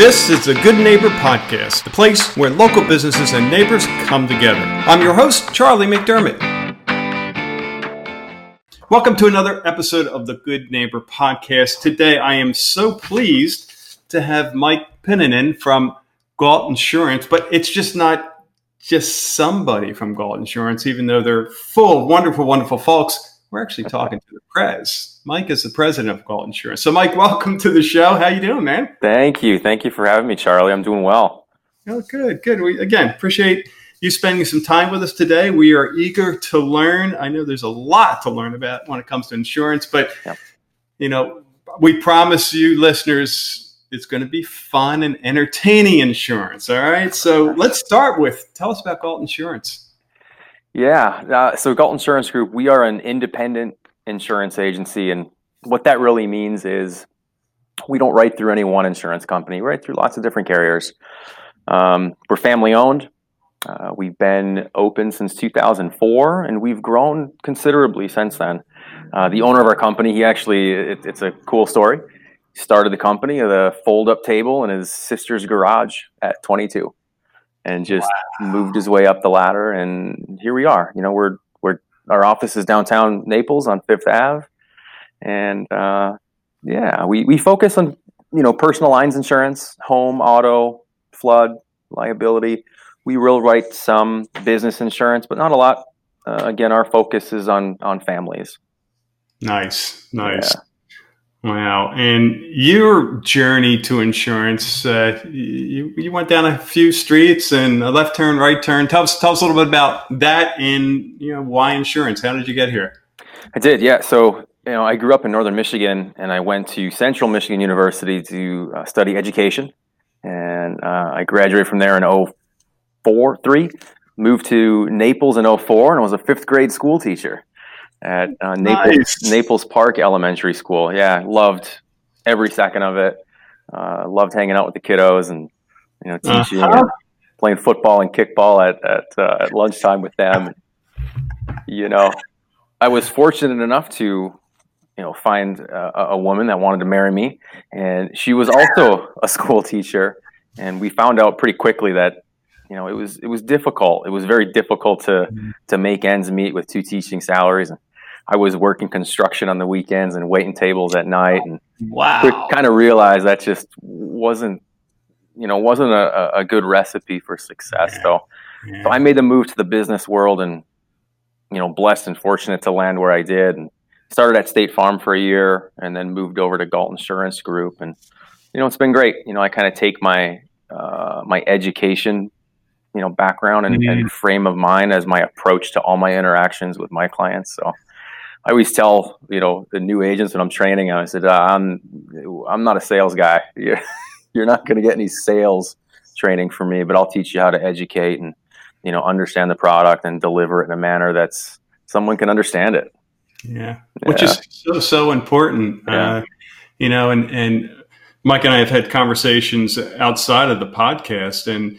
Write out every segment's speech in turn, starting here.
This is the Good Neighbor Podcast, the place where local businesses and neighbors come together. I'm your host, Charlie McDermott. Welcome to another episode of the Good Neighbor Podcast. Today, I am so pleased to have Mike Pinnanen from Galt Insurance, but it's just not just somebody from Galt Insurance, even though they're full of wonderful, wonderful folks. We're actually talking to the prez. Mike is the president of Galt Insurance. So, Mike, welcome to the show. How you doing, man? Thank you. Thank you for having me, Charlie. I'm doing well. Oh, good, good. We again appreciate you spending some time with us today. We are eager to learn. I know there's a lot to learn about when it comes to insurance, but yep. you know, we promise you, listeners, it's going to be fun and entertaining insurance. All right. So let's start with tell us about Galt Insurance. Yeah. Uh, so Galt Insurance Group, we are an independent insurance agency. And what that really means is we don't write through any one insurance company, we write through lots of different carriers. Um, we're family owned. Uh, we've been open since 2004 and we've grown considerably since then. Uh, the owner of our company, he actually, it, it's a cool story. He started the company with a fold up table in his sister's garage at 22 and just wow. moved his way up the ladder. And here we are. You know, we're we're our office is downtown Naples on Fifth Ave, and uh, yeah, we we focus on you know personal lines insurance, home, auto, flood, liability. We will write some business insurance, but not a lot. Uh, again, our focus is on on families. Nice, nice. Yeah. Wow. And your journey to insurance, uh, you, you went down a few streets and a left turn, right turn. Tell us, tell us a little bit about that and, you know, why insurance? How did you get here? I did, yeah. So, you know, I grew up in Northern Michigan and I went to Central Michigan University to uh, study education. And uh, I graduated from there in 04, 3, moved to Naples in 04 and I was a fifth grade school teacher at uh, Naples, nice. Naples Park Elementary School. Yeah, loved every second of it. Uh, loved hanging out with the kiddos and you know teaching uh-huh. and playing football and kickball at at, uh, at lunchtime with them. you know, I was fortunate enough to you know find a, a woman that wanted to marry me, and she was also a school teacher. And we found out pretty quickly that you know it was it was difficult. It was very difficult to mm-hmm. to make ends meet with two teaching salaries. And I was working construction on the weekends and waiting tables at night, and wow, kind of realized that just wasn't, you know, wasn't a, a good recipe for success. Yeah. So, yeah. so I made the move to the business world, and you know, blessed and fortunate to land where I did, and started at State Farm for a year, and then moved over to Galt Insurance Group, and you know, it's been great. You know, I kind of take my uh, my education you know background and, mm-hmm. and, frame of mind as my approach to all my interactions with my clients so I always tell you know the new agents when I'm training, I said uh, I'm I'm not a sales guy. You're, you're not going to get any sales training from me, but I'll teach you how to educate and you know understand the product and deliver it in a manner that's someone can understand it. Yeah, which is so so important. Yeah. Uh, you know, and and Mike and I have had conversations outside of the podcast, and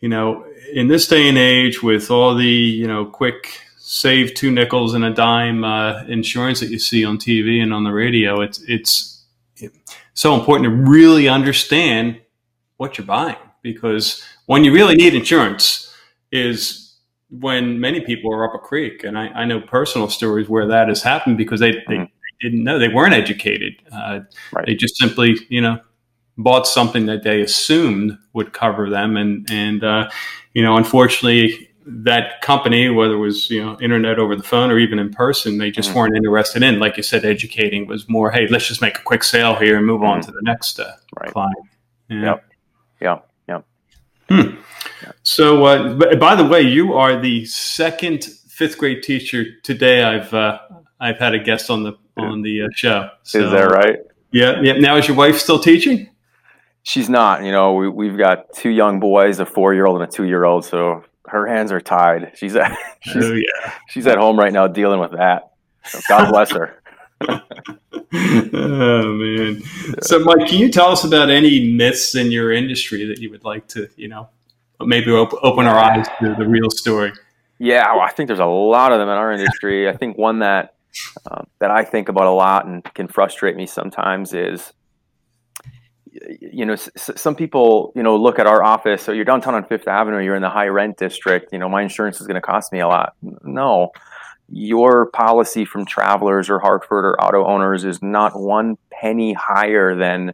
you know, in this day and age, with all the you know quick save two nickels and a dime uh, insurance that you see on TV and on the radio. It's it's so important to really understand what you're buying because when you really need insurance is when many people are up a creek. And I, I know personal stories where that has happened because they, mm-hmm. they, didn't know they weren't educated. Uh, right. They just simply you know bought something that they assumed would cover them and and uh, you know unfortunately that company, whether it was you know internet over the phone or even in person, they just mm-hmm. weren't interested in. Like you said, educating was more, hey, let's just make a quick sale here and move mm-hmm. on to the next uh, right. client. Yeah. Yep. Yeah. Yep. Hmm. So, uh, by the way, you are the second fifth grade teacher today. I've uh, I've had a guest on the on the uh, show. So, Is that right? Yeah. Yeah. Now, is your wife still teaching? She's not. You know, we, we've got two young boys, a four year old and a two year old. So her hands are tied. She's at she's, oh, yeah. she's at home right now dealing with that. So God bless her. oh man. So Mike, can you tell us about any myths in your industry that you would like to, you know, maybe op- open our eyes to the real story? Yeah, well, I think there's a lot of them in our industry. I think one that uh, that I think about a lot and can frustrate me sometimes is you know, s- some people, you know, look at our office. So you're downtown on Fifth Avenue. You're in the high rent district. You know, my insurance is going to cost me a lot. No, your policy from Travelers or Hartford or auto owners is not one penny higher than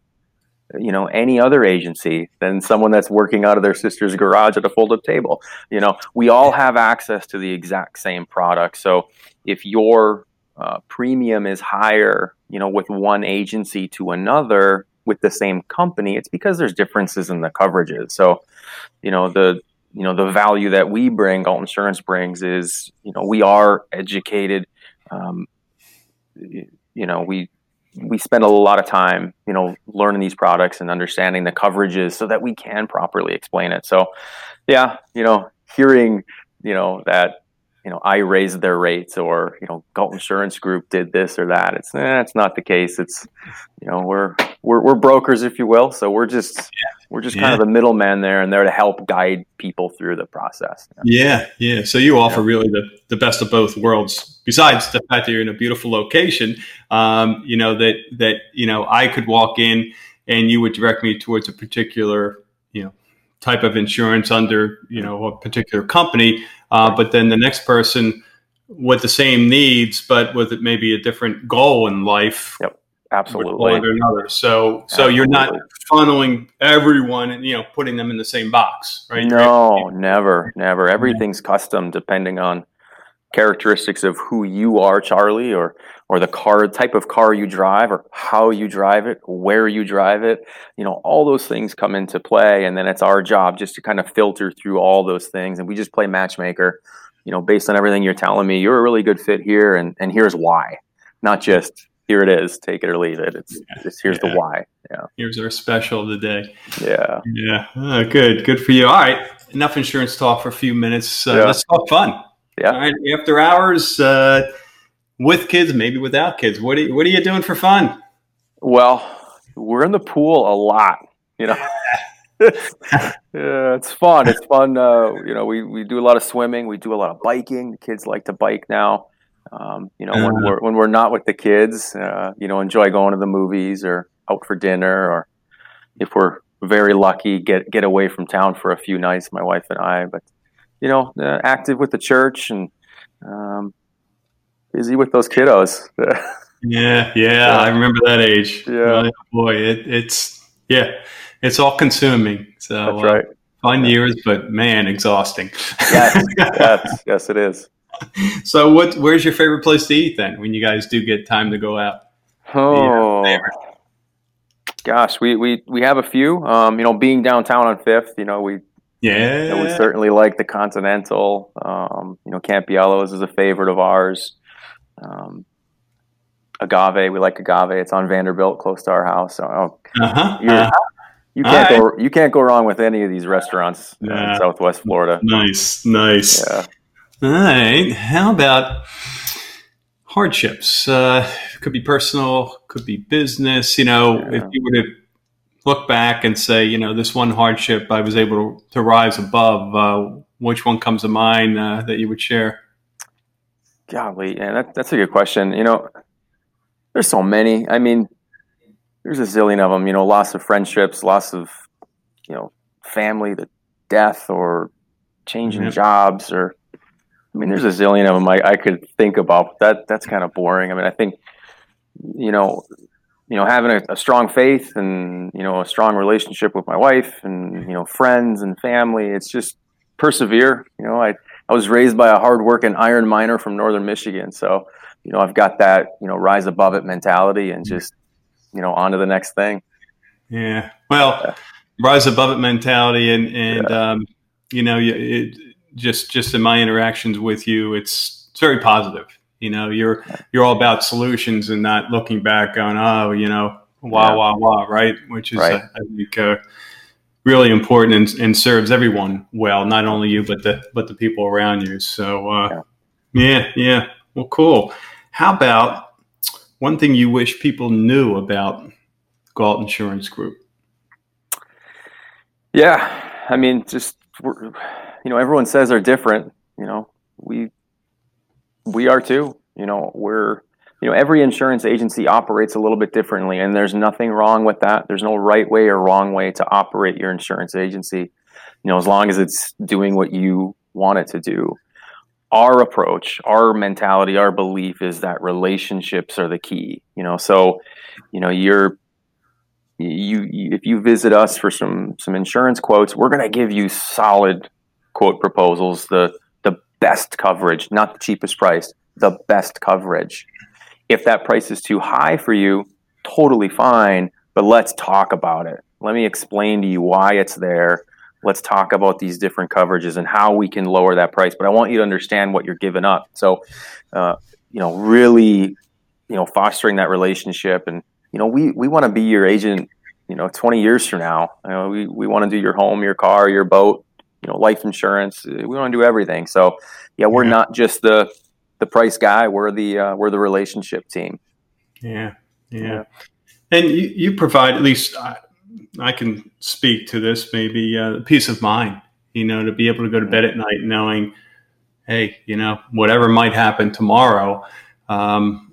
you know any other agency than someone that's working out of their sister's garage at a fold-up table you know we all have access to the exact same product so if your uh, premium is higher you know with one agency to another with the same company it's because there's differences in the coverages so you know the you know the value that we bring Galt Insurance brings is you know we are educated um, you know we we spend a lot of time, you know, learning these products and understanding the coverages so that we can properly explain it. So, yeah, you know, hearing, you know, that, you know, I raised their rates or, you know, Galt Insurance Group did this or that. It's, eh, not the case. It's, you know, we're, we're, we're brokers, if you will. So we're just, yeah. we're just yeah. kind of the middleman there and there to help guide people through the process. Yeah. Yeah. So you offer yeah. really the, the best of both worlds besides the fact that you're in a beautiful location, um, you know, that, that, you know, I could walk in and you would direct me towards a particular, you know, type of insurance under, you know, a particular company. Uh, but then the next person with the same needs, but with maybe a different goal in life. Yep. Absolutely. another. So, so Absolutely. you're not funneling everyone and, you know, putting them in the same box, right? No, never, never. Everything's custom depending on characteristics of who you are, Charlie, or or the car type of car you drive, or how you drive it, where you drive it. You know, all those things come into play, and then it's our job just to kind of filter through all those things, and we just play matchmaker. You know, based on everything you're telling me, you're a really good fit here, and and here's why, not just here it is, take it or leave it. It's yeah. just here's yeah. the why. Yeah. Here's our special of the day. Yeah. Yeah. Oh, good. Good for you. All right. Enough insurance talk for a few minutes. Uh, yeah. Let's talk fun. Yeah. All right. After hours, uh, with kids, maybe without kids. What are you, what are you doing for fun? Well, we're in the pool a lot. You know. yeah, it's fun. It's fun. Uh, you know, we, we do a lot of swimming. We do a lot of biking. The kids like to bike now. Um, you know, uh-huh. when we're when we're not with the kids, uh, you know, enjoy going to the movies or out for dinner, or if we're very lucky, get get away from town for a few nights. My wife and I, but you know, uh, active with the church and um, busy with those kiddos. yeah, yeah, I remember that age. Yeah, oh, boy, it, it's yeah, it's all consuming. So that's right. Uh, fun years, but man, exhausting. yes, yes, yes, it is. So, what? Where's your favorite place to eat then? When you guys do get time to go out? Oh, gosh, we we we have a few. Um, you know, being downtown on Fifth, you know, we yeah. Know, we certainly like the Continental. Um, you know, Campiello's is a favorite of ours. Um, agave, we like agave. It's on Vanderbilt, close to our house. So, oh, uh-huh. uh-huh. you can't go you can't go wrong with any of these restaurants yeah. in Southwest Florida. Nice, nice. Yeah. All right. How about hardships? Uh, could be personal, could be business. You know, yeah. if you were to look back and say, you know, this one hardship I was able to, to rise above, uh, which one comes to mind uh, that you would share? Golly, yeah, that, that's a good question. You know, there's so many. I mean, there's a zillion of them. You know, loss of friendships, loss of, you know, family, the death, or changing mm-hmm. jobs, or I mean, there's a zillion of them I, I could think about. That that's kind of boring. I mean, I think, you know, you know, having a, a, strong faith and you know a strong relationship with my wife and you know friends and family. It's just persevere. You know, I I was raised by a hardworking iron miner from northern Michigan, so you know I've got that you know rise above it mentality and just you know on to the next thing. Yeah, well, yeah. rise above it mentality and and yeah. um, you know it, just just in my interactions with you, it's it's very positive you know, you're you're all about solutions and not looking back on oh, you know, wah yeah. wah wah, right? Which is right. I, think uh, really important and, and, serves everyone well, not only you but the but the people around you. So uh, yeah. yeah, yeah. Well, cool. How about one thing you wish people knew about Galt Insurance Group? Yeah, I mean, just you know, everyone says they're different. You know, we we are too. You know, we're you know, every insurance agency operates a little bit differently, and there's nothing wrong with that. There's no right way or wrong way to operate your insurance agency. You know, as long as it's doing what you want it to do. Our approach, our mentality, our belief is that relationships are the key. You know, so you know you're you, you if you visit us for some some insurance quotes, we're going to give you solid quote proposals, the best coverage, not the cheapest price, the best coverage. If that price is too high for you, totally fine, but let's talk about it. Let me explain to you why it's there. Let's talk about these different coverages and how we can lower that price. But I want you to understand what you're giving up. So, uh, you know, really, you know, fostering that relationship and you know, we, we want to be your agent, you know, 20 years from now. You know, we, we want to do your home, your car, your boat, you know, life insurance. We want to do everything. So, yeah, we're yeah. not just the the price guy. We're the uh, we're the relationship team. Yeah, yeah. yeah. And you, you provide at least I, I can speak to this maybe uh, peace of mind. You know, to be able to go to bed at night knowing, hey, you know, whatever might happen tomorrow, um,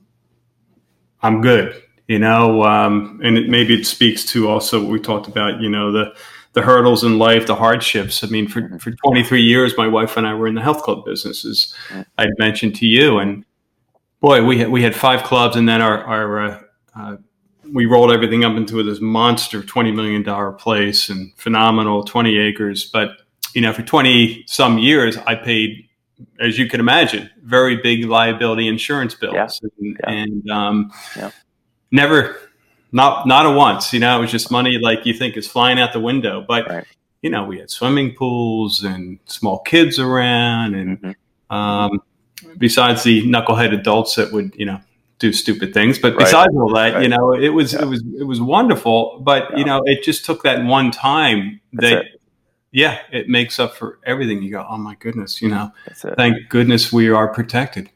I'm good you know, um, and it, maybe it speaks to also what we talked about, you know, the the hurdles in life, the hardships. I mean, for, mm-hmm. for 23 years, my wife and I were in the health club business, as I'd mentioned to you, and boy, we had we had five clubs, and then our our uh, uh, we rolled everything up into this monster 20 million dollar place and phenomenal 20 acres, but you know, for 20 some years, I paid as you can imagine, very big liability insurance bills. Yeah. And, yeah. and um, yeah never, not not a once. You know, it was just money like you think is flying out the window. But right. you know, we had swimming pools and small kids around, and mm-hmm. um, besides the knucklehead adults that would you know do stupid things. But right. besides all that, right. you know, it was yeah. it was it was wonderful. But yeah. you know, it just took that one time That's that. It. Yeah, it makes up for everything. You go, oh my goodness, you know, thank goodness we are protected.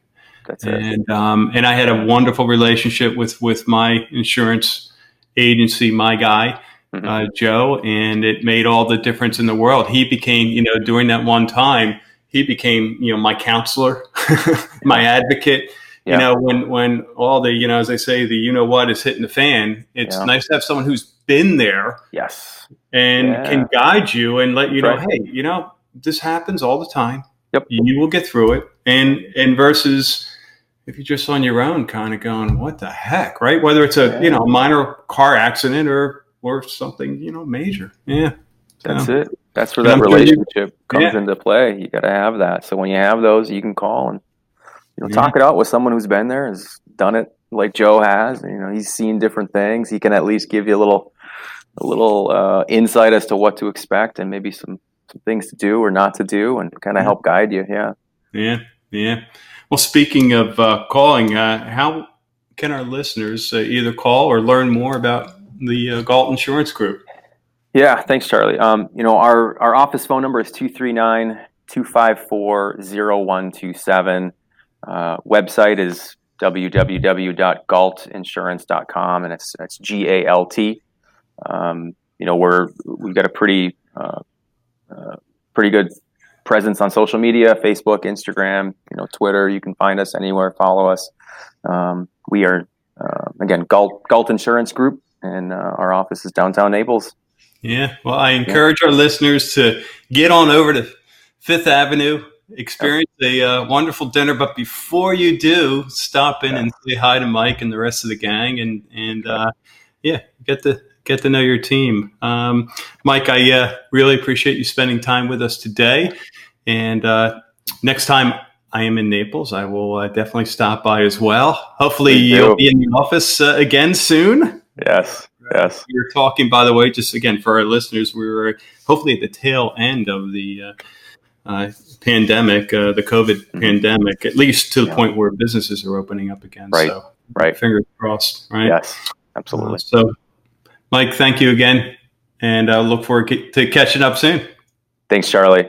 That's it. And um, and I had a wonderful relationship with with my insurance agency, my guy. Mm-hmm. Uh, Joe, and it made all the difference in the world. He became, you know, during that one time, he became, you know, my counselor, my advocate. Yeah. You know, when when all the, you know, as I say, the you know what is hitting the fan. It's yeah. nice to have someone who's been there, yes, and yeah. can guide you and let you know, right. hey, you know, this happens all the time. Yep, you will get through it. And and versus if you're just on your own, kind of going, what the heck, right? Whether it's a yeah. you know minor car accident or or something you know major, yeah. That's it. That's where that relationship comes yeah. into play. You got to have that. So when you have those, you can call and you know yeah. talk it out with someone who's been there, has done it like Joe has. You know, he's seen different things. He can at least give you a little a little uh, insight as to what to expect and maybe some some things to do or not to do, and kind of help guide you. Yeah. Yeah. Yeah. Well, speaking of uh, calling, uh, how can our listeners uh, either call or learn more about the uh, Galt Insurance Group? Yeah, thanks, Charlie. Um, you know, our, our office phone number is 239 254 0127. Uh, website is www.galtinsurance.com, and it's, it's G A L T. Um, you know, we're, we've got a pretty, uh, pretty good presence on social media facebook instagram you know twitter you can find us anywhere follow us um, we are uh, again galt, galt insurance group and uh, our office is downtown naples yeah well i encourage yeah. our listeners to get on over to fifth avenue experience a uh, wonderful dinner but before you do stop in and say hi to mike and the rest of the gang and and uh, yeah get the get to know your team. Um, Mike, I uh, really appreciate you spending time with us today. And uh, next time I am in Naples, I will uh, definitely stop by as well. Hopefully, you'll be in the office uh, again soon. Yes. Yes. We are talking, by the way, just again for our listeners, we were hopefully at the tail end of the uh, uh, pandemic, uh, the COVID mm-hmm. pandemic, at least to the yeah. point where businesses are opening up again. Right. So, right. Fingers crossed. Right. Yes. Absolutely. so, Mike, thank you again, and I look forward to catching up soon. Thanks, Charlie.